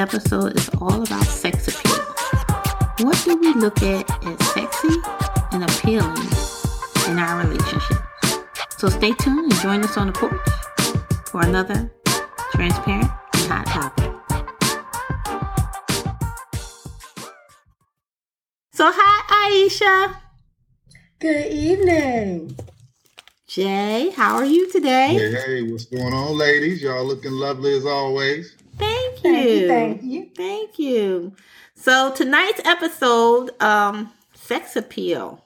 episode is all about sex appeal. What do we look at as sexy and appealing in our relationships? So stay tuned and join us on the porch for another transparent and hot topic. So hi Aisha. Good evening. Jay, how are you today? Hey, hey, what's going on, ladies? Y'all looking lovely as always. Thank you. Thank you. Thank you. Thank you. So tonight's episode, um, sex appeal.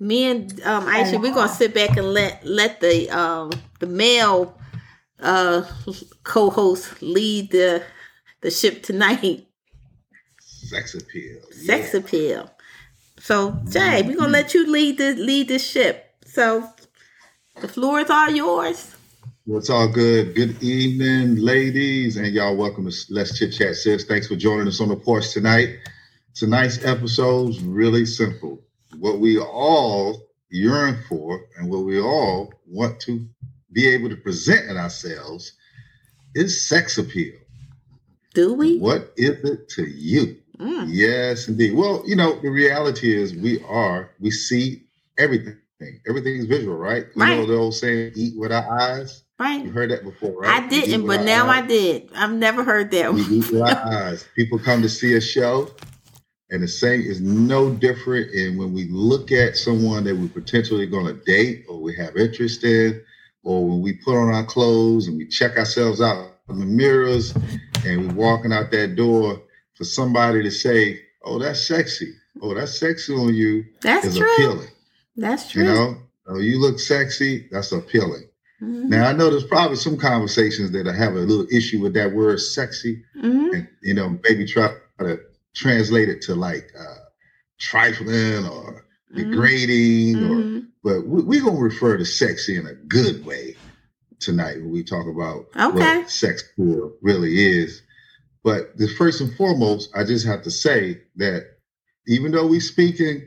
Me and um Aisha, we're gonna sit back and let let the um the male uh co-host lead the the ship tonight. Sex appeal. Sex yeah. appeal. So Jay, we're gonna let you lead the lead the ship. So the floor is all yours. Well, it's all good. Good evening, ladies, and y'all. Welcome to Let's Chit Chat, sis. Thanks for joining us on the porch tonight. Tonight's episode is really simple. What we all yearn for, and what we all want to be able to present in ourselves, is sex appeal. Do we? What is it to you? Mm, Yes, indeed. Well, you know, the reality is we are, we see everything. Everything is visual, right? You Right. know the old saying, eat with our eyes? Right. You've heard that before, right? I didn't, but now I did. I've never heard that We one. with our eyes. People come to see a show, and the same is no different And when we look at someone that we're potentially going to date or we have interest in, or when we put on our clothes and we check ourselves out in the mirrors and we're walking out that door for somebody to say, Oh, that's sexy. Oh, that's sexy on you That's is true. appealing. That's true. You know, oh, you look sexy, that's appealing. Mhm. Now I know there's probably some conversations that I have a little issue with that word sexy Mhm. and you know maybe try to translate it to like uh trifling or Mhm. degrading or Mhm. but we're we gonna refer to sexy in a good way tonight when we talk about Okay. what sex appeal really is but the first and foremost i just have to say that even though we're speaking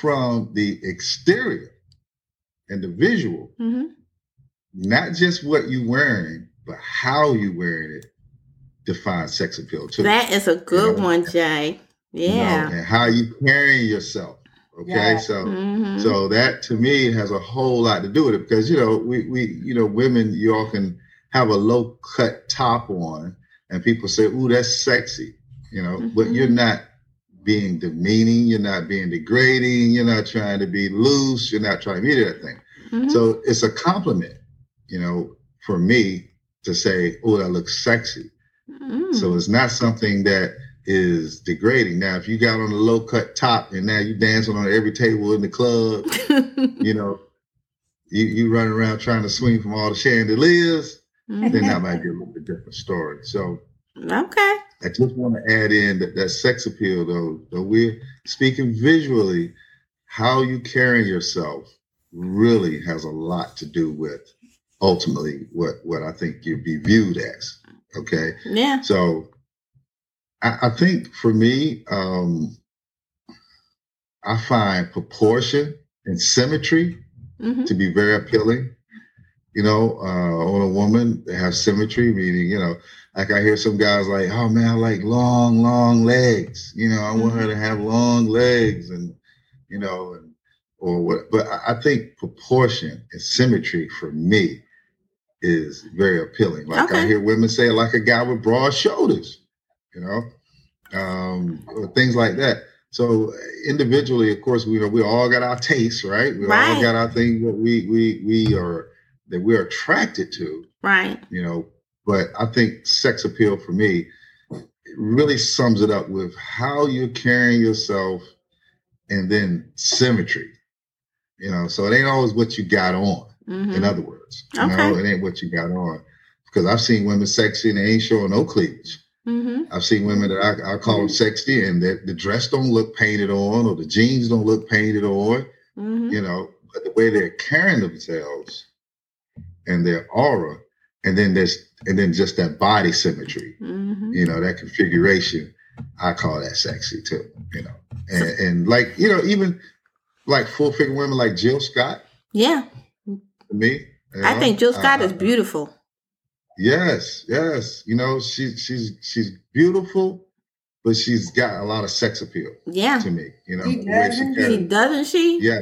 from the exterior and the visual Mhm. Not just what you wearing but how you wearing it defines sex appeal too That is a good know, one, Jay. you know, Yeah. and how you carrying yourself. Okay, Yeah. so Mhm. so that to me has a whole lot to do with it because you know we we you know women you often have a low cut top on and people say ooh that's sexy you know but Mhm. you're not being demeaning you're not being degrading you're not trying to be loose you're not trying to be that thing Mhm. so it's a compliment you know for me to say oh that looks sexy Mhm. so it's not something that is degrading. Now, if you got on a low cut top and now you dancing on every table in the club, you know, you, you running around trying to swing from all the chandeliers, then that might be a little bit different story. So okay. I just want to add in that, that sex appeal though, though we're speaking visually, how you carrying yourself really has a lot to do with ultimately what, what I think you'd be viewed as. Okay. Yeah. So I, I think for me, um, I find proportion and symmetry Mhm. to be very appealing. You know, uh, on a woman that has symmetry, meaning, you know, like I hear some guys like, oh man, I like long, long legs. You know, I want her to have long legs and, you know, and, or what, but I think proportion and symmetry for me is very appealing. Like I hear women say, like a guy with broad shoulders, you know, um, or things like that. So individually, of course, we know we all got our tastes, right? We Right. all got our things that we we we are that we're attracted to, Right. you know. But I think sex appeal for me really sums it up with how you're carrying yourself, and then symmetry. You know, so it ain't always what you got on. Mhm. In other words, you Okay. know, it ain't what you got on. Because I've seen women sexy and they ain't showing no cleavage. Mhm. I've seen women that I, I call them sexy and that the dress don't look painted on or the jeans don't look painted on, Mhm. you know, but the way they're carrying themselves and their aura, and then there's and then just that body symmetry, Mhm. you know, that configuration, I call that sexy too, you know. And, and like, you know, even like full figure women like Jill Scott Yeah. me. You I know, think Jill Scott uh, is beautiful. Yes, yes. You know, she's she's she's beautiful, but she's got a lot of sex appeal Yeah. to me. You know, She the way does she indeed. She carries- doesn't she? Yeah,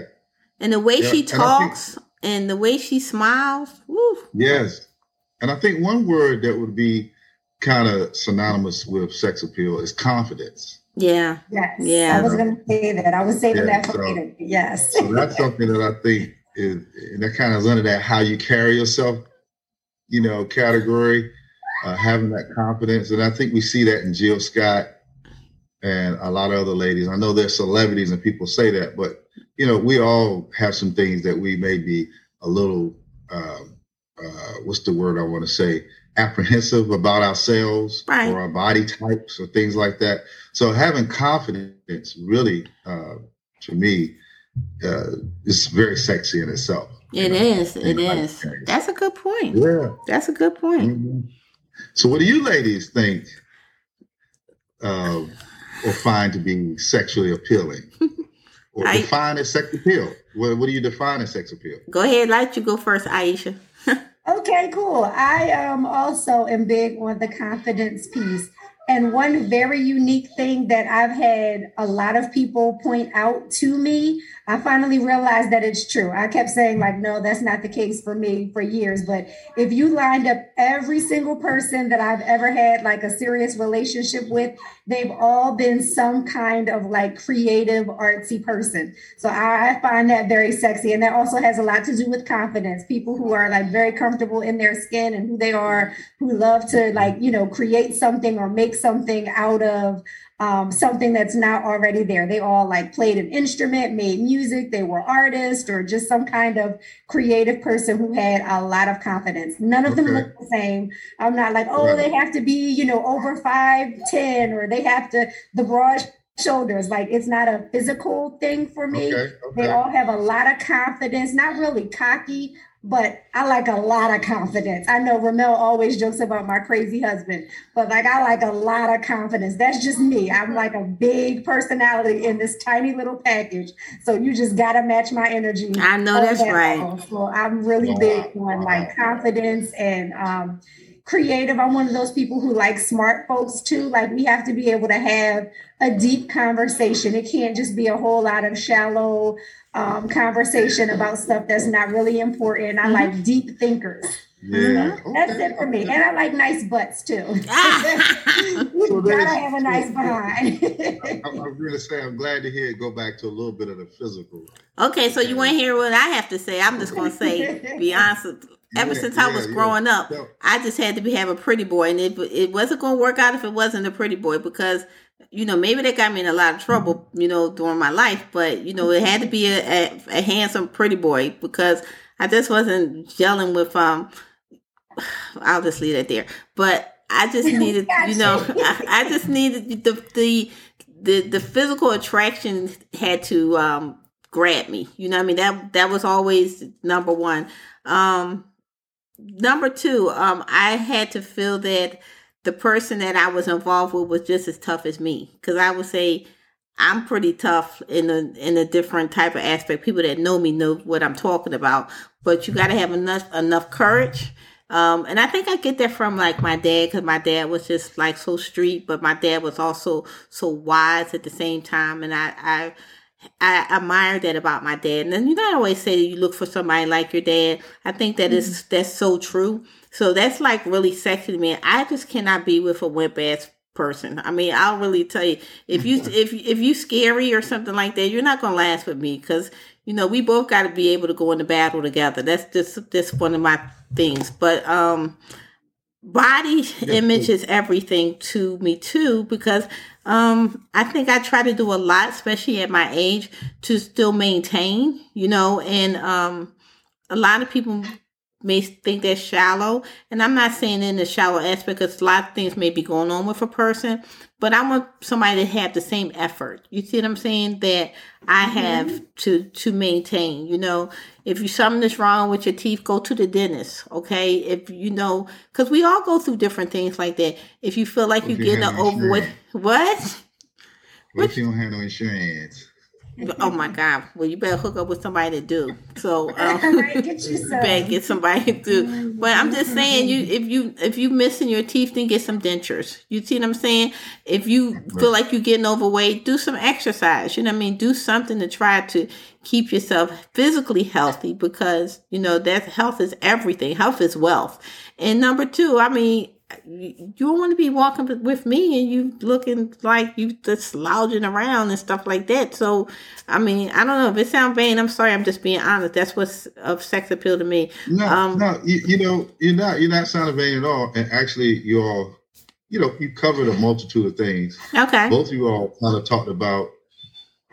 And the way Yeah, she and think- talks and the way she smiles. Woo. yes. And I think one word that would be kind of synonymous with sex appeal is confidence. Yeah. Yes. Yeah. I was going to say that. I was saving Yeah, that for so- later. Yes. So that's something that I think is, and that kind of is under that how you carry yourself, you know, category, uh, having that confidence. And I think we see that in Jill Scott and a lot of other ladies. I know they're celebrities and people say that, but you know, we all have some things that we may be a little, um, uh, what's the word I want to say, apprehensive about ourselves Right. or our body types or things like that. So having confidence really, uh, to me, uh, is very sexy in itself. you It know. is. It Anybody That's a good point. Yeah. That's a good point. Mhm. So, what do you ladies think uh, or find to be sexually appealing? Or I- define as sex appeal? What, what do you define as sex appeal? Go ahead. Let you go first, Aisha. Okay, cool. I um also am big on the confidence piece. And one very unique thing that I've had a lot of people point out to me, I finally realized that it's true. I kept saying, like, no, that's not the case for me for years. But if you lined up every single person that I've ever had like a serious relationship with, they've all been some kind of like creative, artsy person. So I find that very sexy. And that also has a lot to do with confidence. People who are like very comfortable in their skin and who they are, who love to like, you know, create something or make something out of um, something that's not already there. They all like played an instrument, made music, they were artists or just some kind of creative person who had a lot of confidence. None of them Okay. look the same. I'm not like, oh, Right. they have to be, you know, over five ten or they have to the broad shoulders. Like it's not a physical thing for me. Okay. They all have a lot of confidence, not really cocky, but I like a lot of confidence. I know Ramel always jokes about my crazy husband, but like I like a lot of confidence. That's just me. I'm like a big personality in this tiny little package. So you just gotta match my energy. I know that's that right. level. So I'm really big on like confidence and um creative. I'm one of those people who like smart folks too. Like we have to be able to have a deep conversation. It can't just be a whole lot of shallow um, conversation about stuff that's not really important. I like deep thinkers. Yeah. That's okay, it for me. And I like nice butts too. Ah. So gotta have a nice behind. I, I was going to say, I'm glad to hear it go back to a little bit of the physical. Okay, so you want to hear what I have to say? I'm just going to say, be honest. Ever Yeah, since I was yeah. growing up, I just had to be have a pretty boy, and it it wasn't going to work out if it wasn't a pretty boy because you know maybe that got me in a lot of trouble, you know, during my life. But you know, it had to be a, a, a handsome, pretty boy because I just wasn't gelling with um. I'll just leave it there, but I just needed, you know, I, I just needed the the the the physical attraction had to um grab me. You know what I mean? That that was always number one. Um number two, um I had to feel that the person that I was involved with was just as tough as me. Cause I would say I'm pretty tough in a in a different type of aspect. People that know me know what I'm talking about. But you gotta have enough enough courage. Um, and I think I get that from like my dad because my dad was just like so street, but my dad was also so wise at the same time. And I, I, I admire that about my dad. And you know, I always say you look for somebody like your dad. I think that is that's so true. So that's like really sexy to me. I just cannot be with a wimp ass person. I mean, I'll really tell you if you if if you scary or something like that, you're not gonna last with me because you know we both got to be able to go into battle together. That's just that's one of my things. But um, body image is everything to me too because um I think I try to do a lot, especially at my age, to still maintain. You know, and um, a lot of people may think they're shallow. And I'm not saying in the shallow aspect because a lot of things may be going on with a person, but I want somebody to have the same effort. You see what I'm saying? That I have to to maintain. You know, if you something is wrong with your teeth, go to the dentist. Okay, if you know, because we all go through different things like that. If you feel like you're you getting have an overweight, insurance? what? What if you don't have no insurance? oh my God! Well, you better hook up with somebody to do. So um, right, get you better get somebody to do. But I'm just saying, you if you if you missing your teeth, then get some dentures. You see what I'm saying? If you feel like you're getting overweight, do some exercise. You know what I mean? Do something to try to keep yourself physically healthy because you know that health is everything. Health is wealth. And number two, I mean, you don't want to be walking with me and you looking like you just slouching around and stuff like that. So, I mean, I don't know if it sounds vain. I'm sorry. I'm just being honest. That's what's of sex appeal to me. No, um, no, you, you, know, you're not, you're not sounding vain at all. And actually you're, you know, you covered a multitude of things. Okay. Both of you all kind of talked about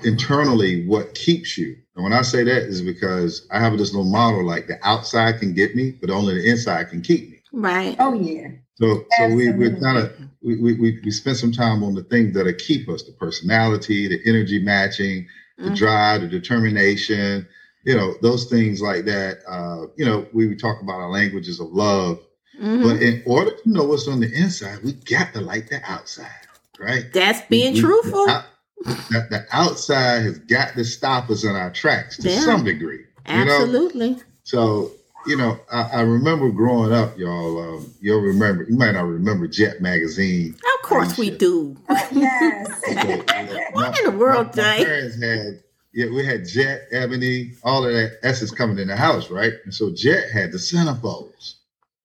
internally what keeps you. And when I say that is because I have this little model like the outside can get me, but only the inside can keep me. Right. Oh yeah. So, so we we kind of we, we we spend some time on the things that keep us: the personality, the energy matching, the mm-hmm. drive, the determination. You know, those things like that. Uh, you know, we, we talk about our languages of love, mm-hmm. but in order to know what's on the inside, we got to like the outside, right? That's being we, truthful. The, the, the, outside has got to stop us in our tracks to yeah. some degree. Absolutely. know? So you know, I, I, remember growing up, y'all. Um, you'll remember. You might not remember Jet magazine. Of course, we do. yes. what in the world, my, my parents had. Yeah, we had Jet, Ebony, all of that essence coming in the house, right? And so Jet had the centerfolds,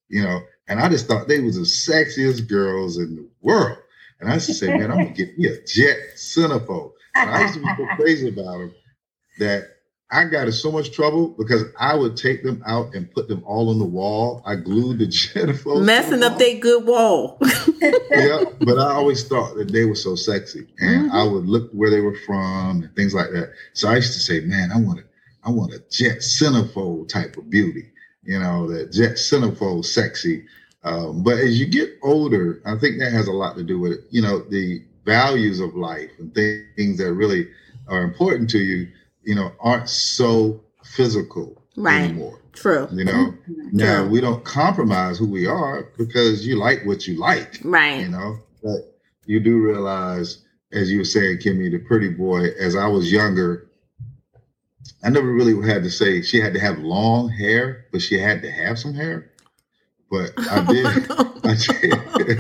you know, and I just thought they was the sexiest girls in the world. And I used to say, man, I'm gonna get me a Jet centerfold. And I used to be so crazy about them that I got in so much trouble because I would take them out and put them all on the wall. I glued the centerfold. Messing up their good wall. yeah, but I always thought that they were so sexy. And mm-hmm. I would look where they were from and things like that. So I used to say, man, I want a, I want a jet centerfold type of beauty. You know, that jet centerfold sexy. Um, but as you get older, I think that has a lot to do with it. You know, the values of life and things that really are important to you you know, aren't so physical right. anymore. True. You know, mm-hmm. now we don't compromise who we are because you like what you like. Right. You know, but you do realize, as you were saying, Kimmy, the pretty boy, as I was younger, I never really had to say she had to have long hair, but she had to have some hair. But oh, I did. I did.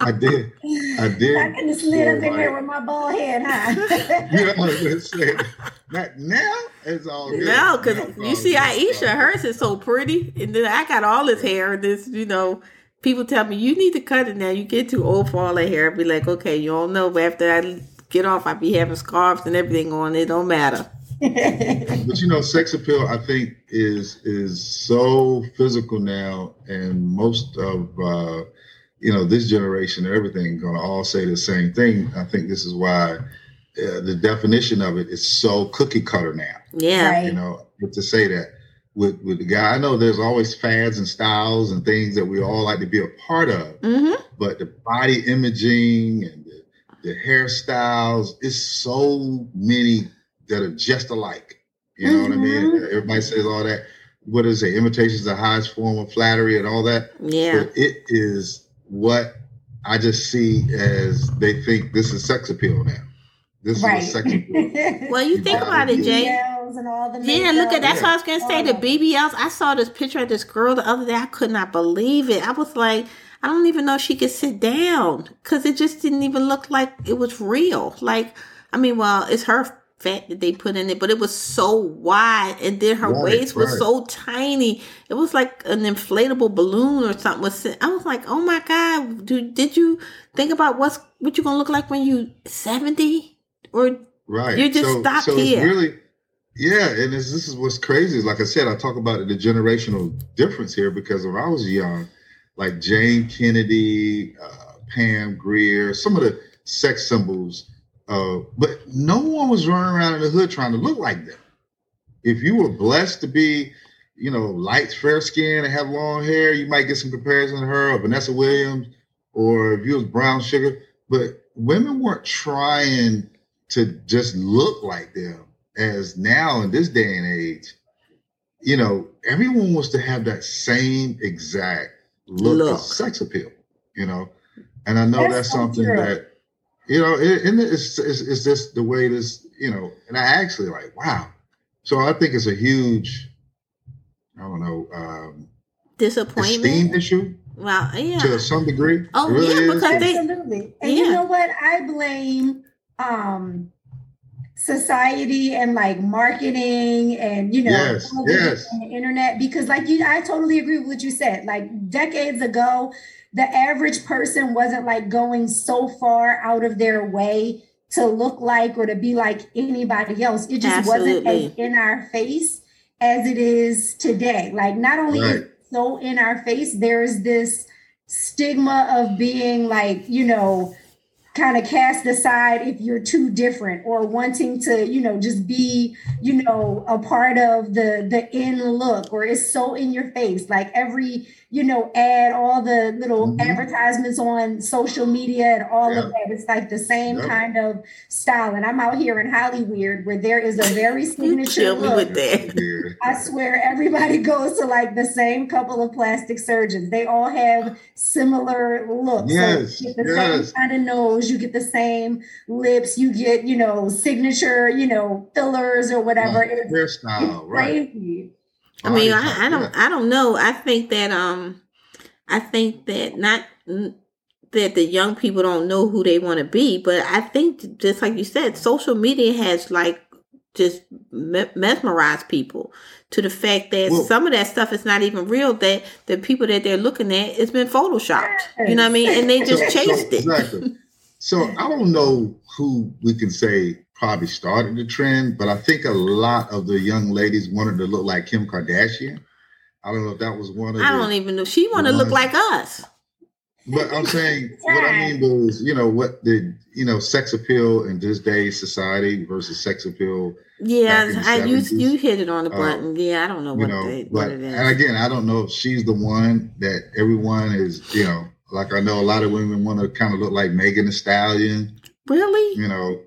I did. I did. I can just slid up in there with my bald head, huh? you know what I'm saying? Not now, it's all good. No, because you see Aisha, hers is so pretty. And then I got all this hair. This, you know, people tell me, you need to cut it now. You get too old for all that hair. I be like, okay, you don't know. But after I get off, I be having scarves and everything on. It don't matter. but you know, sex appeal, I think, is is so physical now, and most of uh, you know, this generation and everything going to all say the same thing. I think this is why uh, the definition of it is so cookie cutter now. Yeah. Right. You know, but to say that with with the guy, I know there's always fads and styles and things that we all like to be a part of, mm-hmm. but the body imaging and the, the hairstyles, is so many that are just alike. You know mm-hmm. what I mean? Mm-hmm. Everybody says all that. What is it? Imitation is the highest form of flattery and all that. Yeah. But it is what I just see as they think this is sex appeal now. This right. is sex appeal. well, you think about it, Jay. yeah, look at that's yeah. what I was gonna say. The BBLs. I saw this picture of this girl the other day. I could not believe it. I was like, I don't even know if she could sit down because it just didn't even look like it was real. Like, I mean, well, it's her fat that they put in it, but it was so wide, and then her right, waist was right. so tiny. It was like an inflatable balloon or something. Was I was like, oh my god, dude, did you think about what's what you're gonna look like when you seventy or right? You just so, stop so here. really, yeah, and this, this is what's crazy. Like I said, I talk about the generational difference here because when I was young, like Jayne Kennedy, uh, Pam Grier, some of the sex symbols uh, but no one was running around in the hood trying to look like them. If you were blessed to be, you know, light, fair skin and have long hair, you might get some comparison to her or Vanessa Williams, or if you was brown sugar. But women weren't trying to just look like them as now in this day and age. You know, everyone wants to have that same exact look, look. sex appeal. You know, and I know that's, that's something that You know, and it's, it's, it's just the way this, you know, and I actually like, wow. So I think it's a huge, I don't know, um, disappointment esteem issue. Well, yeah, to some degree. Oh, really yeah, because they, absolutely. And yeah. you know what? I blame um society and like marketing and you know yes, yes. the internet because like you I totally agree with what you said. Like decades ago, the average person wasn't like going so far out of their way to look like or to be like anybody else. It just Absolutely. wasn't as in our face as it is today. Like not only right. is so in our face, there's this stigma of being like, you know, kind of cast aside if you're too different or wanting to you know just be you know a part of the the in look or it's so in your face. Like every you know ad all the little mm-hmm. advertisements on social media and all of that it's like the same kind of style and i'm out here in hollywood where there is a very signature look with that. i swear everybody goes to like the same couple of plastic surgeons they all have similar looks yes, so you get the yes. same kind of nose you get the same lips, you get, you know, signature, you know, fillers or whatever. Right. Hairstyle, right. I mean, I, I, don't I don't know. I think that um I think that not that the young people don't know who they want to be, but I think just like you said, social media has like just mesmerized people to the fact that well, some of that stuff is not even real. That the people that they're looking at it's been photoshopped. You know what I mean? And they just so, chased so, it. Exactly. So I don't know who we can say probably started the trend, but I think a lot of the young ladies wanted to look like Kim Kardashian. I don't know if that was one of. I the, don't even know. She wanted to look like us. But I'm saying what I mean was, you know, what the you know sex appeal in this day society versus sex appeal. Yeah, I you you hit it on the uh, button. Uh, yeah, I don't know what, know, they, but, what it is. And again, I don't know if she's the one that everyone is, you know, like I know a lot of women want to kind of look like Megan Thee Stallion. Really? You know.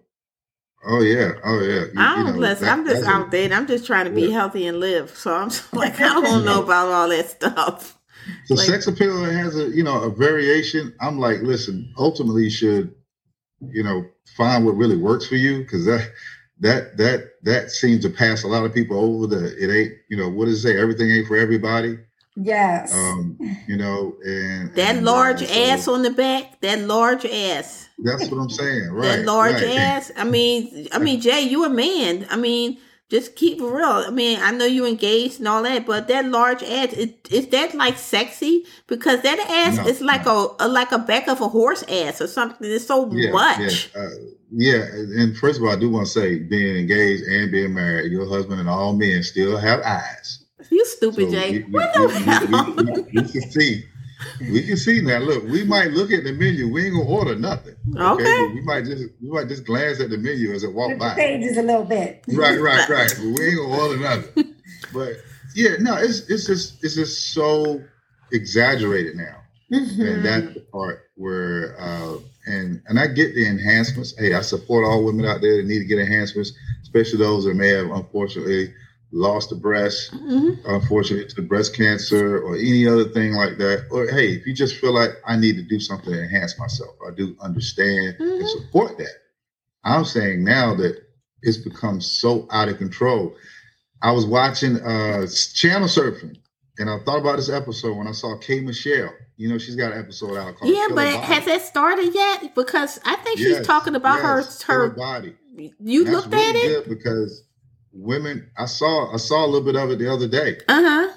Oh yeah. Oh yeah. You, I don't you know, listen, that, I'm just out there. I'm just trying to be yeah. healthy and live. So I'm like, I don't know about all that stuff. So like, sex appeal has a you know a variation. I'm like, listen, ultimately you should, you know, find what really works for you because that that that that seems to pass a lot of people over. The it ain't you know what does it say? Everything ain't for everybody. Yes. Um, you know, and that and, large ass on the back, that large ass. That's what I'm saying, right? That large right. ass. I mean, I mean, Jay, you a man. I mean, just keep it real. I mean, I know you engaged and all that, but that large ass is, is that like sexy? Because that ass no, is like no. a, a, like a back of a horse ass or something. It's so yeah, much. Yeah. Uh, yeah, and first of all, I do want to say, being engaged and being married, your husband and all men still have eyes. You stupid, so Jay. what the hell? We, we, we, can see. We can see now. Look, we might look at the menu. We ain't gonna order nothing. Okay. okay? we might just we might just glance at the menu as it walk by. Pages a little bit. Right, right, right. but we ain't gonna order nothing. But yeah, no, it's it's just it's just so exaggerated now. Mm-hmm. And that's the part where uh and and I get the enhancements. Hey, I support all women out there that need to get enhancements, especially those that may have unfortunately lost a breast, mm-hmm. unfortunately to breast cancer or any other thing like that. Or hey, if you just feel like I need to do something to enhance myself, I do understand mm-hmm. and support that. I'm saying now that it's become so out of control. I was watching uh channel surfing and I thought about this episode when I saw K. Michelle. You know, she's got an episode out called Yeah, but has that started yet? Because I think yes, she's talking about yes, her her body. You looked really at it because women i saw i saw a little bit of it the other day uh-huh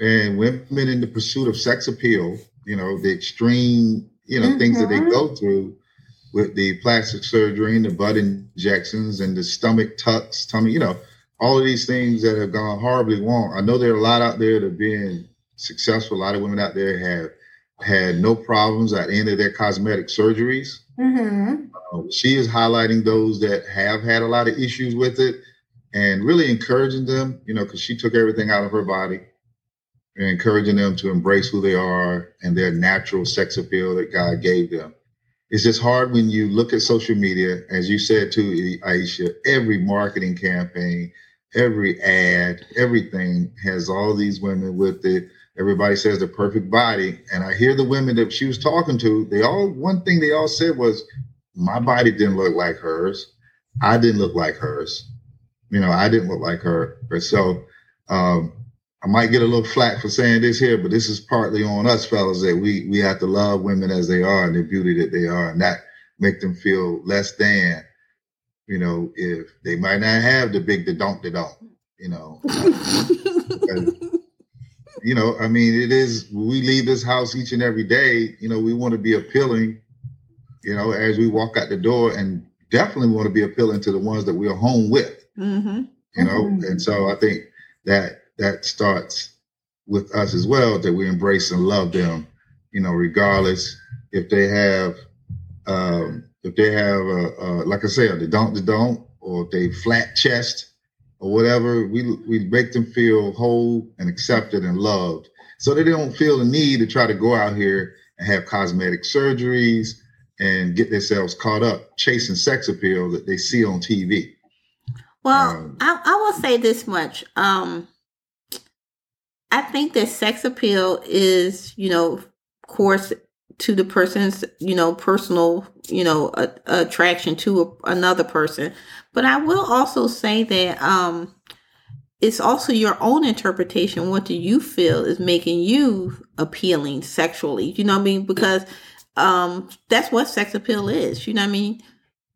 and women in the pursuit of sex appeal you know the extreme you know mm-hmm. things that they mm-hmm. go through with the plastic surgery and the butt injections and the stomach tucks tummy you know all of these things that have gone horribly wrong i know there are a lot out there that are being successful a lot of women out there have had no problems at end of their cosmetic surgeries mm-hmm. uh, she is highlighting those that have had a lot of issues with it and really encouraging them, you know, because she took everything out of her body and encouraging them to embrace who they are and their natural sex appeal that God gave them. It's just hard when you look at social media, as you said too, Aisha, every marketing campaign, every ad, everything has all these women with it. Everybody says the perfect body. And I hear the women that she was talking to, they all, one thing they all said was, my body didn't look like hers. I didn't look like hers. You know, I didn't look like her. So um, I might get a little flack for saying this here, but this is partly on us fellas that we we have to love women as they are and the beauty that they are, and not make them feel less than. You know, if they might not have the big the don't the don't. You know, you know, I mean, it is. We leave this house each and every day. You know, we want to be appealing. You know, as we walk out the door, and definitely want to be appealing to the ones that we're home with. Mm-hmm. You know, mm-hmm. and so I think that that starts with us as well that we embrace and love them. You know, regardless if they have, um, if they have, a, a, like I said, they don't, they don't, or they flat chest or whatever, we we make them feel whole and accepted and loved, so they don't feel the need to try to go out here and have cosmetic surgeries and get themselves caught up chasing sex appeal that they see on TV. Well, um, I, I will say this much. Um, I think that sex appeal is, you know, of course, to the person's, you know, personal, you know, a, attraction to a, another person. But I will also say that um, it's also your own interpretation. What do you feel is making you appealing sexually? You know what I mean? Because um, that's what sex appeal is. You know what I mean?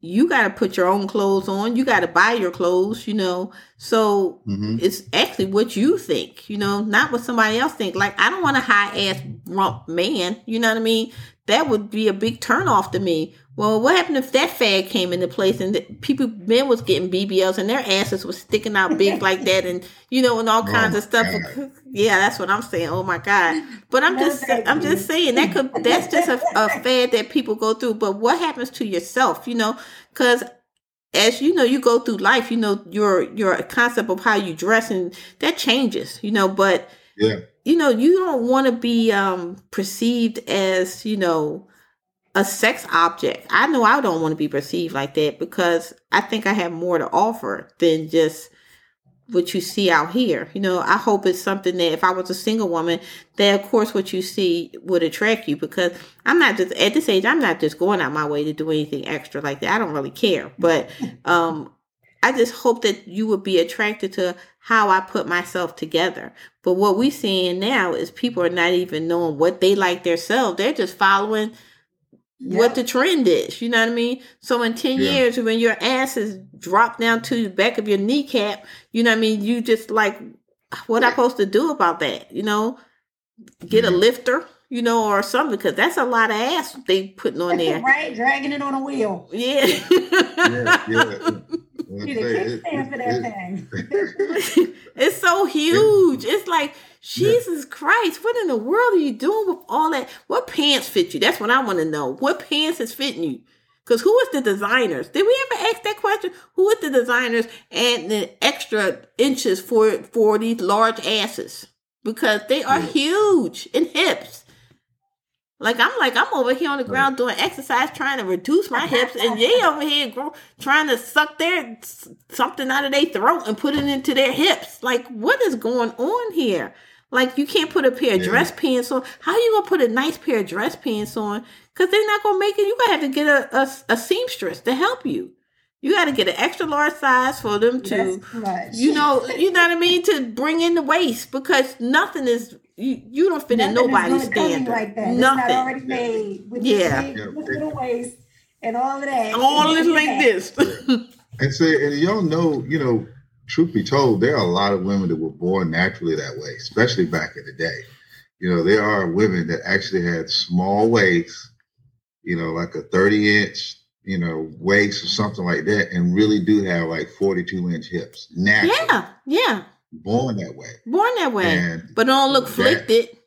You got to put your own clothes on. You got to buy your clothes, you know. So mm-hmm. it's actually what you think, you know, not what somebody else think. Like I don't want a high ass rump man, you know what I mean? That would be a big turn off to me. Well, what happened if that fad came into place and the people men was getting BBLs and their asses was sticking out big like that and you know and all oh kinds of stuff. God. Yeah, that's what I'm saying. Oh my god! But I'm just I'm just saying that could that's just a, a fad that people go through. But what happens to yourself? You know, because as you know, you go through life. You know your your concept of how you dress and that changes. You know, but yeah, you know you don't want to be um perceived as you know a sex object. I know I don't want to be perceived like that because I think I have more to offer than just what you see out here. You know, I hope it's something that if I was a single woman, that of course what you see would attract you because I'm not just at this age, I'm not just going out my way to do anything extra like that. I don't really care. But um I just hope that you would be attracted to how I put myself together. But what we're seeing now is people are not even knowing what they like themselves. They're just following what the trend is. You know what I mean? So in 10 yeah. years, when your ass is dropped down to the back of your kneecap, you know what I mean? You just like, what I supposed to do about that? You know, get a mm-hmm. lifter, you know, or something, because that's a lot of ass they putting on there. right, dragging it on a wheel. Yeah. yeah, yeah. it's so huge. It's like Jesus Christ, what in the world are you doing with all that? What pants fit you? That's what I want to know. What pants is fitting you? Because who is the designers? Did we ever ask that question? Who is the designers and the extra inches for for these large asses? Because they are yeah. huge in hips. Like I'm like I'm over here on the ground doing exercise, trying to reduce my hips, and they over here grow, trying to suck their something out of their throat and put it into their hips. Like what is going on here? Like you can't put a pair of yeah. dress pants on. How you gonna put a nice pair of dress pants on? Because they're not gonna make it. You gotta have to get a, a, a seamstress to help you. You got to get an extra large size for them to, you know, you know what I mean, to bring in the waist because nothing is you, you don't fit Nothing in nobody's standard. Like that. Nothing. It's not already made with yeah. Big, little waist and all of that. All this like this. and say, and y'all know, you know, truth be told, there are a lot of women that were born naturally that way, especially back in the day. You know, there are women that actually had small waists, you know, like a 30 inch, you know, waist or something like that, and really do have like 42 inch hips. Naturally. Yeah, yeah born that way. Born that way. And but don't look flicked it.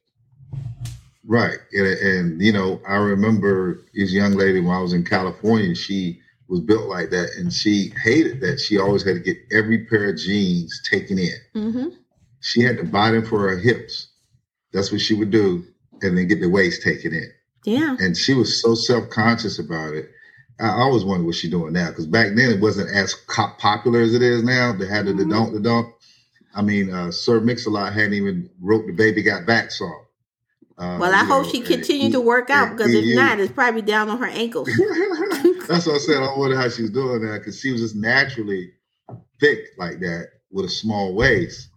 Right. And, and, you know, I remember this young lady when I was in California, she was built like that and she hated that she always had to get every pair of jeans taken in. Mm-hmm. She had to buy them for her hips. That's what she would do. And then get the waist taken in. Yeah. And she was so self conscious about it. I always wondered what she's doing now because back then it wasn't as popular as it is now. They had the, mm-hmm. the don't, the don't. I mean, uh, Sir Mix-a-Lot hadn't even wrote the "Baby Got Back" song. Uh, well, I hope know, she continued to work out because if not, it's probably down on her ankles. That's what I said. I wonder how she's doing that because she was just naturally thick like that with a small waist.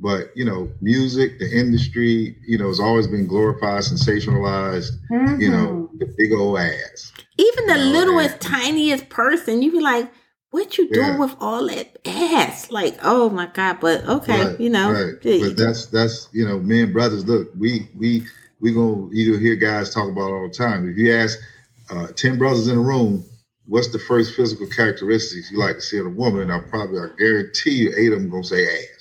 But you know, music, the industry, you know, has always been glorified, sensationalized. Mm-hmm. You know, the big old ass. Even the you know, littlest, and, tiniest person, you'd be like, "What you doing yeah. with all that ass?" Like, oh my god! But okay, right, you know, right. but that's that's you know, men brothers. Look, we we we gonna you hear guys talk about all the time. If you ask uh, ten brothers in a room, what's the first physical characteristics you like to see in a woman? I probably I guarantee you eight of them gonna say ass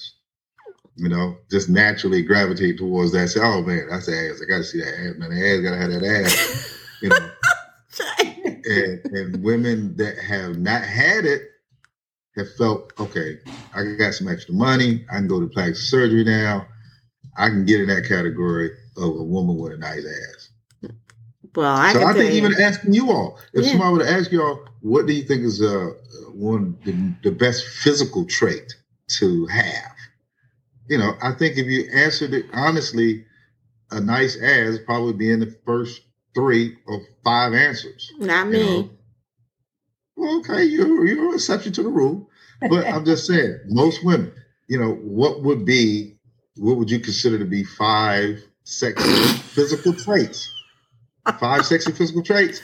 you know, just naturally gravitate towards that. Say, oh man, that's ass. I got to see that ass, man. The ass got to have that ass. you know. And, and women that have not had it have felt, okay, I got some extra money. I can go to plastic surgery now. I can get in that category of a woman with a nice ass. Well, I so I think even asking you all, if yeah. somebody to ask y'all, what do you think is uh, one the, the best physical trait to have? you know, I think if you answered it honestly, a nice ass probably being the first three or five answers. Not me. Know? Well, okay, you're you're an exception to the rule. But I'm just saying, most women, you know, what would be what would you consider to be five sexy physical traits? Five sexy physical traits.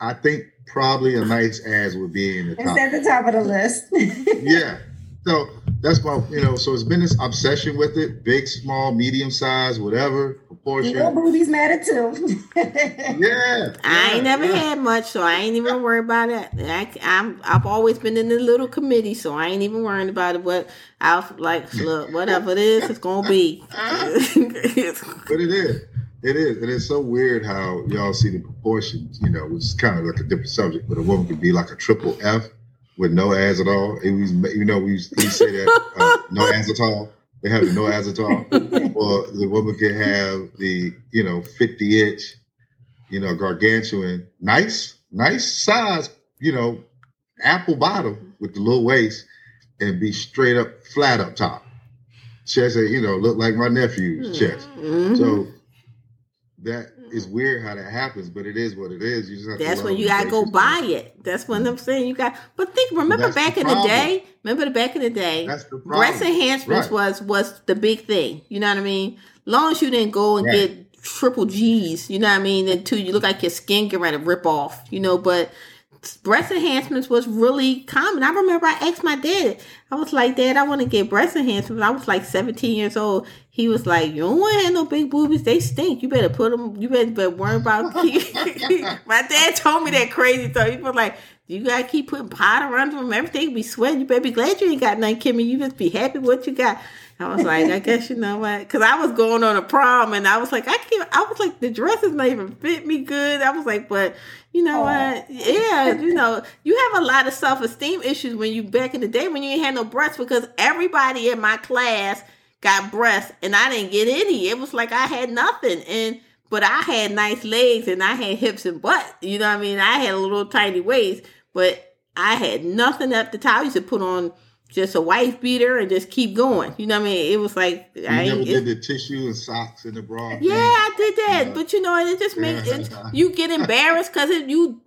I think probably a nice ass would be in the top. It's at the top of the list. yeah. So that's my, you know, so it's been this obsession with it, big, small, medium size, whatever proportion. Little booties matter too. yeah, I ain't never yeah. had much, so I ain't even worried about it. I, am I've always been in the little committee, so I ain't even worrying about it. But I'll like, look, whatever it is, it's gonna be. but it is. It is. It is so weird how y'all see the proportions, you know, which is kind of like a different subject, but a woman could be like a triple F with no ads at all. It was, you know, we, we say that uh, no ads at all. They have no ads at all. or the woman can have the, you know, 50 inch, you know, gargantuan, nice, nice size, you know, apple bottom with the little waist and be straight up flat up top. Chest, you know, look like my nephew's chest. Mm-hmm. So that is weird how that happens, but it is what it is. You just That's when you gotta go buy it. That's when I'm saying you got. But think, remember back the in the day. Remember the back in the day. That's the breast enhancements right. was was the big thing. You know what I mean? Long as you didn't go and right. get triple G's. You know what I mean? Until you look like your skin get ready to rip off. You know, but breast enhancements was really common. I remember I asked my dad, I was like, Dad, I want to get breast enhancements. I was like 17 years old. He was like, You don't want to have no big boobies. They stink. You better put them, you better, better worry about. my dad told me that crazy stuff. He was like, you gotta keep putting powder under them. Everything be sweating. You better be glad you ain't got none, Kimmy. You just be happy what you got. I was like, I guess you know what? Because I was going on a prom and I was like, I can't. I was like, the dress is not even fit me good. I was like, but you know what? Yeah, you know, you have a lot of self esteem issues when you back in the day when you ain't had no breasts because everybody in my class got breasts and I didn't get any. It was like I had nothing and. But I had nice legs and I had hips and butt. You know what I mean? I had a little tiny waist, but I had nothing up the top. I used to put on just a wife beater and just keep going. You know what I mean? It was like you I never did the tissue and socks and the bra. Yeah, I did that, yeah. but you know, it just makes it, you get embarrassed because you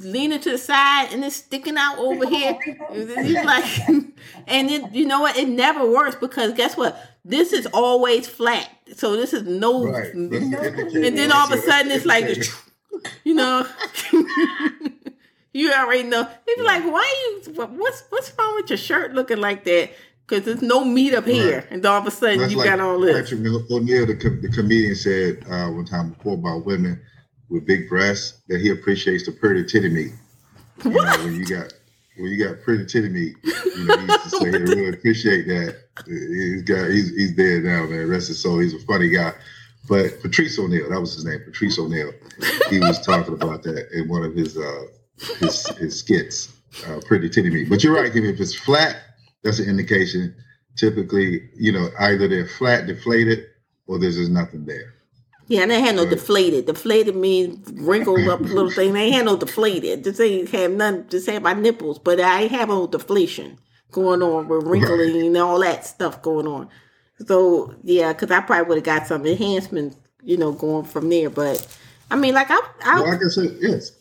leaning to the side and it's sticking out over here. It's like, and then you know what? It never works because guess what? This is always flat, so this is no. Right. And then all of a sudden, it's like, you know. You already know. They be like, "Why you? What's what's wrong with your shirt looking like that?" Because there's no meat up here, right. and all of a sudden That's you like got all this. Patrick O'Neal, the, the comedian, said uh, one time before about women with big breasts that he appreciates the pretty titty meat. You what? Know, when you got when you got pretty titty meat, you know, he used to say he really appreciate that. He's got he's he's dead now, man. Rest his soul. He's a funny guy. But Patrice O'Neal, that was his name, Patrice O'Neal. He was talking about that in one of his uh, his, his skits. Uh, pretty titty meat. But you're right, Kim. If it's flat, that's an indication. Typically, you know, either they're flat, deflated, or there's just nothing there. Yeah, and they had no uh, deflated. Deflated means wrinkled up little thing. They had no deflated. Just ain't have none. Just have my nipples, but I have no deflation going on with wrinkling right. and all that stuff going on. So yeah, because I probably would have got some enhancements, you know, going from there. But I mean, like I, I well, like I said, yes,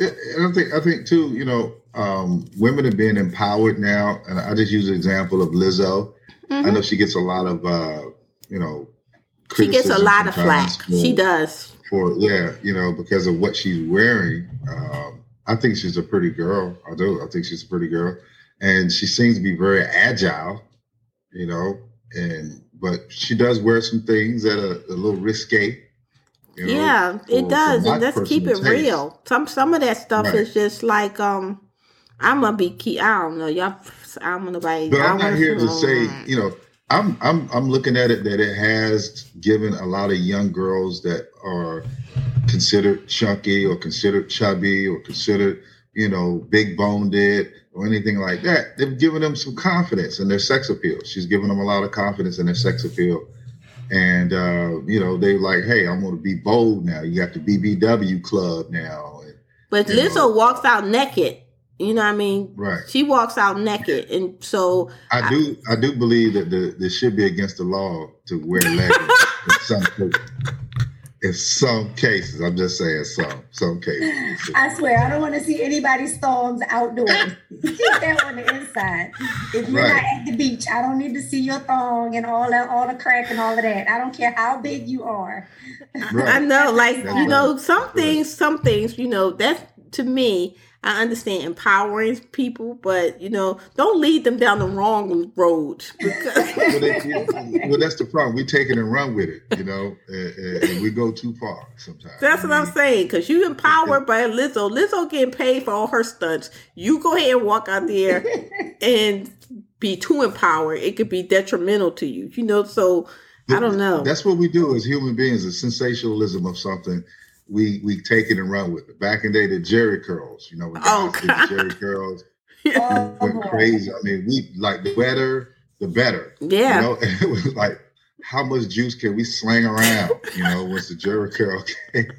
and I think I think too, you know, um, women are being empowered now, and I just use an example of Lizzo. Mm-hmm. I know she gets a lot of, uh, you know, she gets a lot of flack. For, she does for yeah, you know, because of what she's wearing. Um, I think she's a pretty girl. I do. I think she's a pretty girl, and she seems to be very agile. You know, and but she does wear some things that are a little risque. You know, yeah, it does, and let's keep it taste. real. Some some of that stuff right. is just like um, I'm gonna be key. I don't know, y'all. I'm gonna be. But I'm not here to say, you know, I'm I'm I'm looking at it that it has given a lot of young girls that are considered chunky or considered chubby or considered you know big boned or anything like that. They've given them some confidence in their sex appeal. She's given them a lot of confidence in their sex appeal and uh, you know they like, hey, I'm going to be bold now. You got the BBW club now. And, but Lizzo know, walks out naked. You know what I mean? Right. She walks out naked, and so I do. I, I do believe that the, there should be against the law to wear leggings in some in some cases, I'm just saying some some cases. I swear, I don't want to see anybody's thongs outdoors. Keep that on the inside. If you're right. not at the beach, I don't need to see your thong and all that, all the crack and all of that. I don't care how big you are. Right. I know, like you know, some things, some things, you know, that's to me I understand empowering people, but you know, don't lead them down the wrong road. well, well, that's the problem. We take it and run with it, you know, and, and we go too far sometimes. That's what I'm mm-hmm. saying. Because you empowered by Lizzo. Lizzo getting paid for all her stunts. You go ahead and walk out there and be too empowered. It could be detrimental to you, you know. So I don't know. That's what we do as human beings. The sensationalism of something we we take it and run with it. Back in the day, the Jheri curls, you know, when oh, did the Jheri curls yeah. went crazy. I mean, we like the better, the better. Yeah. You know, and it was like, how much juice can we sling around? You know, once the Jheri curl came.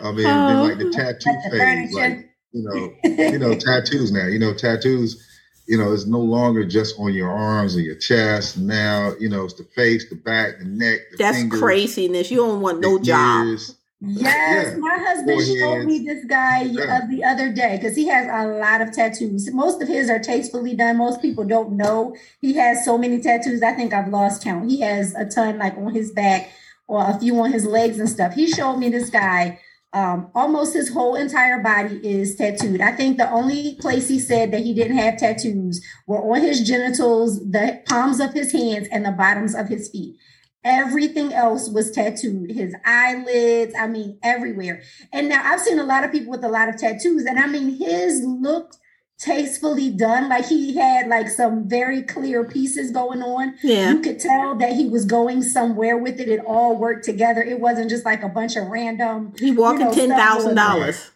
I mean, then like the oh. tattoo phase, like you know, you know, tattoos now. You know, tattoos you know, it's no longer just on your arms or your chest. Now, you know, it's the face, the back, the neck. The That's fingers, craziness. You don't want no job. Yes, yeah. my husband showed me this guy yeah. uh, the other day because he has a lot of tattoos. Most of his are tastefully done. Most people don't know he has so many tattoos. I think I've lost count. He has a ton like on his back or a few on his legs and stuff. He showed me this guy um, almost his whole entire body is tattooed. I think the only place he said that he didn't have tattoos were on his genitals, the palms of his hands, and the bottoms of his feet. Everything else was tattooed. His eyelids, I mean, everywhere. And now I've seen a lot of people with a lot of tattoos, and I mean, his looked tastefully done. Like he had like some very clear pieces going on. Yeah. You could tell that he was going somewhere with it. It all worked together. It wasn't just like a bunch of random. He walking you know, ten thousand dollars.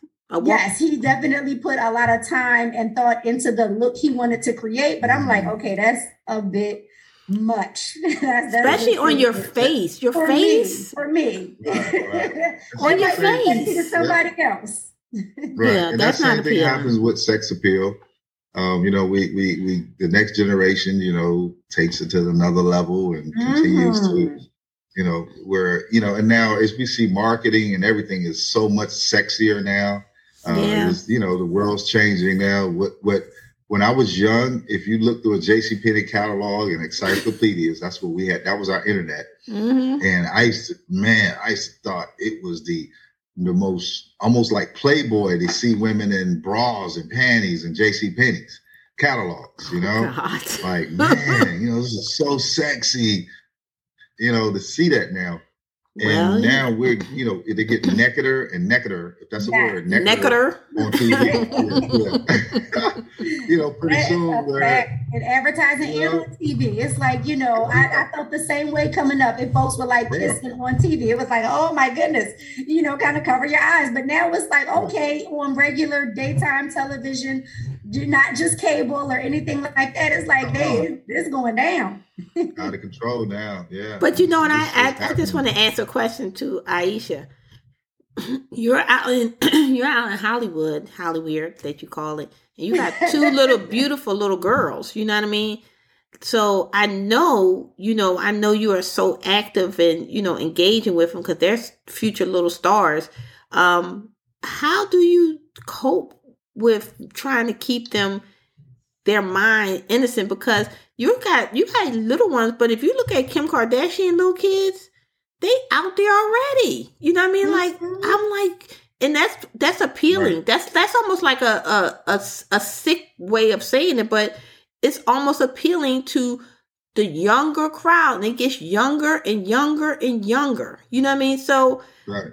Yes, he definitely put a lot of time and thought into the look he wanted to create. But I'm like, mm-hmm. okay, that's a bit much. that's, Especially on your face. Your for face. Me, for me. Right, right. on your face. To somebody yeah. else. right. Yeah, and that's that same thing happens with sex appeal. Um, you know, we, we, we, the next generation, you know, takes it to another level and mm-hmm. continues to, mm-hmm. you know, where, you know, and now as we see marketing and everything is so much sexier now. Uh, yeah. you know, the world's changing now. What, what, when I was young, if you look through a J.C. Penney catalog and encyclopedias, that's what we had. That was our internet. Mm-hmm. And I used to, man, I used to thought it was the the most almost like Playboy to see women in bras and panties and J.C. Penney's catalogs, you know? Oh, like, man, you know, this is so sexy, you know, to see that now. And well, now we're, you know, they get nectar and nectar, if that's a yeah. word, nectar on TV. yeah, you know, pretty that soon we're in advertising you know, and on TV. It's like, you know, I, I, felt the same way coming up. If folks were like kissing on TV, it was like, oh my goodness, you know, kind of cover your eyes. But now it's like, okay, on regular daytime television, do not just cable or anything like that. It's like, they, it's going down. out of control now. Yeah. But you know, and I, I, I, just want to answer a question to Aisha. You're out in you're out in Hollywood, Hollywood that you call it, and you got two little beautiful little girls. You know what I mean? So I know, you know, I know you are so active and you know engaging with them because they're future little stars. Um, how do you cope with trying to keep them their mind innocent because you got you got little ones, but if you look at Kim Kardashian little kids, they out there already. You know what I mean? Like Mhm. I'm like, and that's that's appealing. Right. That's that's almost like a, a a a sick way of saying it, but it's almost appealing to the younger crowd, and it gets younger and younger and younger. You know what I mean? So Right.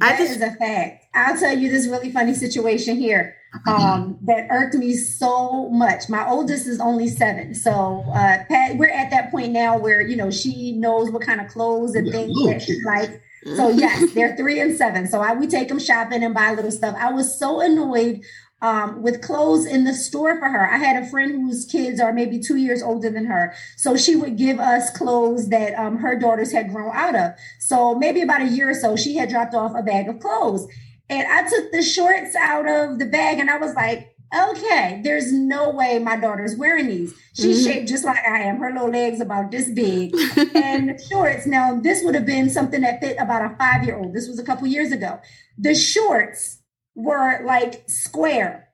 I That just- is a fact. I'll tell you this really funny situation here um, that irked me so much. My oldest is only seven, so uh, Pat, we're at that point now where you know she knows what kind of clothes and Yeah, things that she likes. So yes, they're three and seven. So I we take them shopping and buy little stuff. I was so annoyed um, with clothes in the store for her. I had a friend whose kids are maybe two years older than her, so she would give us clothes that um, her daughters had grown out of. So maybe about a year or so, she had dropped off a bag of clothes, and I took the shorts out of the bag, and I was like. Okay, there's no way my daughter's wearing these. She's Mhm. shaped just like I am. Her little legs about this big, and shorts. Now, this would have been something that fit about a five year old. This was a couple years ago. The shorts were like square,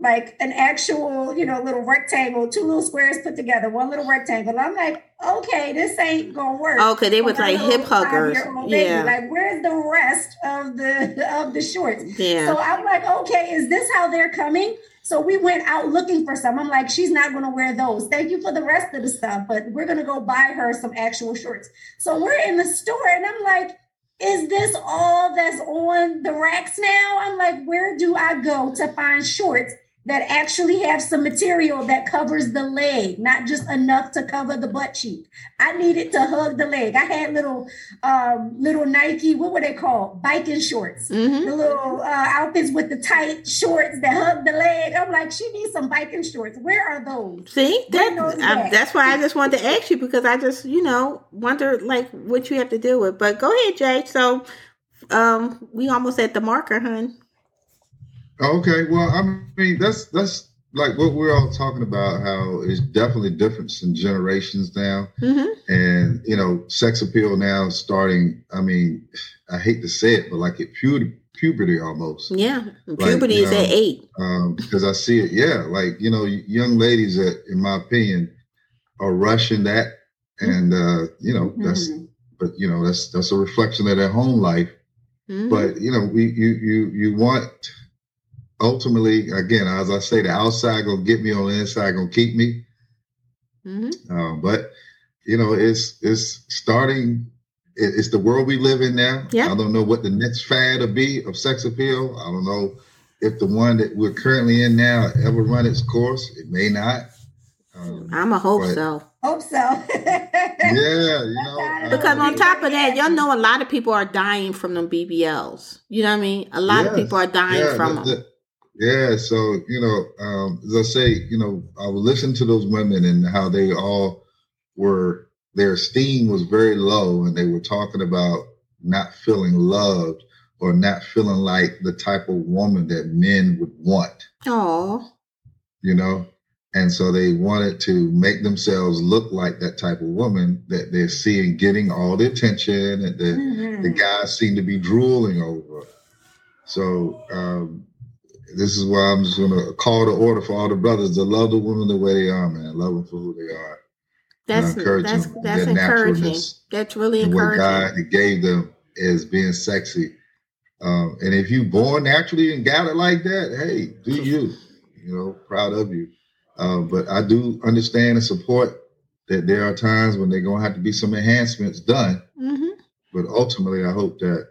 like an actual, you know, little rectangle, two little squares put together, one little rectangle. And I'm like, okay, this ain't gonna work. okay, they was like hip huggers. Yeah, Like, where's the rest of the of the shorts? yeah. So I'm like, okay, is this how they're coming? So we went out looking for some. I'm like, she's not to wear those. Thank you for the rest of the stuff, but we're to go buy her some actual shorts. So we're in the store and I'm like, is this all that's on the racks now? I'm like, where do I go to find shorts that actually have some material that covers the leg, not just enough to cover the butt cheek? I needed to hug the leg. I had little, um, little Nike, what were they called? Biking shorts hmm the little uh, outfits with the tight shorts that hug the leg. I'm like, she needs some biking shorts. Where are those? See, that those I, that's why I just wanted to ask you because I just, you know, wonder like what you have to deal with. But go ahead, Jay. So, um, we almost at the marker, hun. Okay, well, I mean, that's that's like what we're all talking about. How it's definitely difference in generations now, hmm and you know, sex appeal now starting. I mean, I hate to say it, but like it puberty, puberty almost. Yeah, puberty is at know, eight. um, because I see it. Yeah, like you know, young ladies that, in my opinion, are rushing that, and uh, you know, that's Mhm. but you know, that's that's a reflection of their home life. Mhm. But you know, we you you you want ultimately again, as I say, the outside gonna get me on the inside gonna keep me. Mhm. Um, but you know, it's it's starting. it- It's the world we live in now. Yeah. I don't know what the next fad will be of sex appeal. I don't know if the one that we're currently in now ever run its course. It may not. Um, I'm a hope Right. so. Hope so. yeah, you know. uh, Because on Um, top of that, y'all know a lot of people are dying from them BBLs. You know what I mean? A lot of people are dying yeah, from that- them. that- yeah, so you know, um, as I say, you know, I would listen to those women and how they all were their esteem was very low, and they were talking about not feeling loved or not feeling like the type of woman that men would want, Oh, you know. And so they wanted to make themselves look like that type of woman that they're seeing getting all the attention and the the Mhm. guys seem to be drooling over. So um, this is why I'm just gonna call the order for all the brothers to love the women the way they are, man. Love them for who they are. that's that's that's encouraging. That's really And what encouraging. God gave them is being sexy. Um, and if you born naturally and got it like that, hey, do you? You know, proud of you. Um, but I do understand and support that there are times when they're gonna have to be some enhancements done. hmm But ultimately, I hope that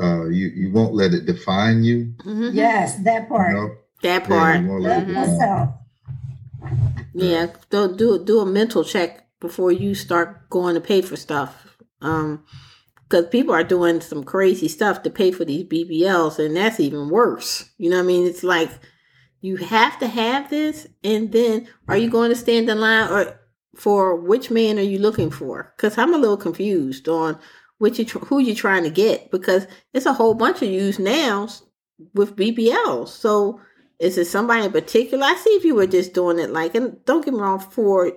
uh, you you won't let it define you. hmm Yes, that You part. know, That Yeah, part. you won't let it Mhm. define Yeah, do do do a mental check before you start going to pay for stuff. Um, because people are doing some crazy stuff to pay for these BBLs, and that's even worse. You know what I mean? It's like you have to have this, and then are you going to stand in line or for which man are you looking for? Because I'm a little confused on which you tr- who you're trying to get because it's a whole bunch of yous now with BBLs. So is it somebody in particular? I see if you were just doing it like, and don't get me wrong, for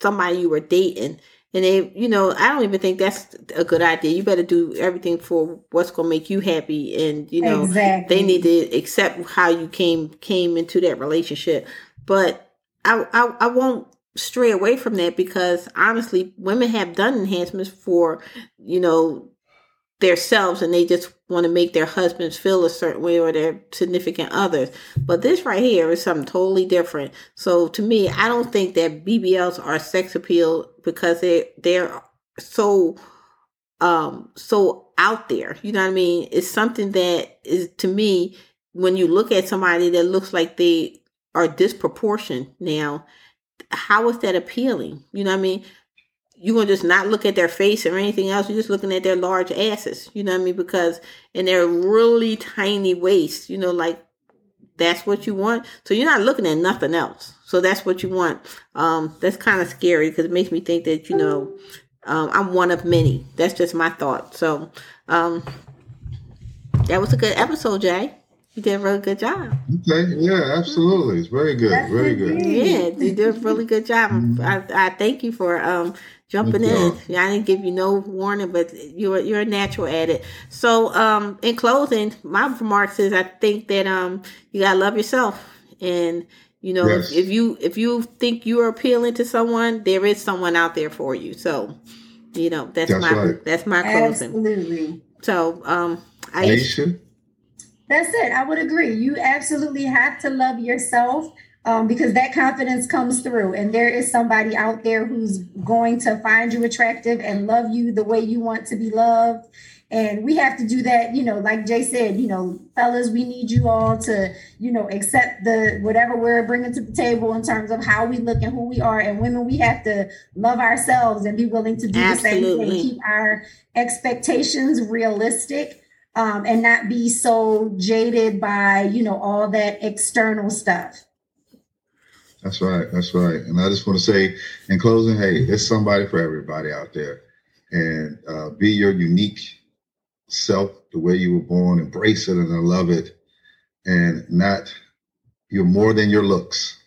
somebody you were dating and they you know i don't even think that's a good idea you better do everything for what's going to make you happy and you know exactly. they need to accept how you came came into that relationship but I, I i won't stray away from that because honestly women have done enhancements for you know themselves and they just want to make their husbands feel a certain way or their significant others. But this right here is something totally different. So to me, I don't think that BBLs are sex appeal because they they're so um so out there. You know what I mean? It's something that is to me when you look at somebody that looks like they are disproportionate now, how is that appealing? You know what I mean? you're gonna just not look at their face or anything else. You're just looking at their large asses. You know what I mean? Because and their really tiny waist. You know, like that's what you want. So you're not looking at nothing else. So that's what you want. Um, that's kind of scary because it makes me think that you know um, I'm one of many. That's just my thought. So um, that was a good episode, Jay. You did a really good job. Okay, yeah, absolutely. It's very good, very good. Yeah, you did a really good job. Mm-hmm. I, I thank you for um, jumping in. Yeah, I didn't give you no warning, but you're you're a natural at it. So, um, in closing, my remarks is I think that um you gotta love yourself, and you know yes. if, if, you if you think you are appealing to someone, there is someone out there for you. So, you know that's, that's my right. that's my closing. Absolutely. So, um, Aisha. That's it. I would agree. You absolutely have to love yourself um, because that confidence comes through. And there is somebody out there who's going to find you attractive and love you the way you want to be loved. And we have to do that, you know, like Jay said, you know, fellas, we need you all to, you know, accept the whatever we're bringing to the table in terms of how we look and who we are. And women, we have to love ourselves and be willing to do Absolutely. the same thing, keep our expectations realistic um, and not be so jaded by, you know, all that external stuff. That's right. That's right. And I just want to say in closing, hey, there's somebody for everybody out there. And uh, be your unique self, the way you were born, embrace it and I love it. And not, you're more than your looks.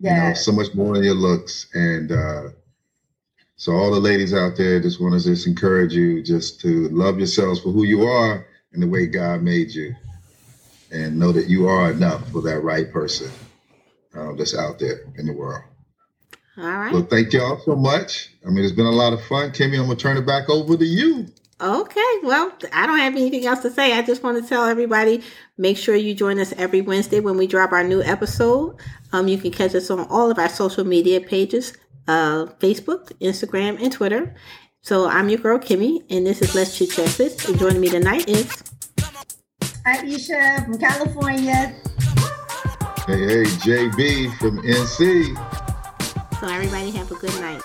Yeah. You know, so much more than your looks. And uh, so all the ladies out there, just want to just encourage you just to love yourselves for who you are and the way God made you. And know that you are enough for that right person uh, that's out there in the world. All right. Well, thank y'all so much. I mean, it's been a lot of fun. Kimmy, I'm going to turn it back over to you. Okay, well, I don't have anything else to say. I just want to tell everybody make sure you join us every Wednesday when we drop our new episode. Um, you can catch us on all of our social media pages uh, Facebook, Instagram, and Twitter. So I'm your girl, Kimmy, and this is Let's Chit Chat And joining me tonight is Aisha from California. Hey, hey, JB from NC. So everybody have a good night.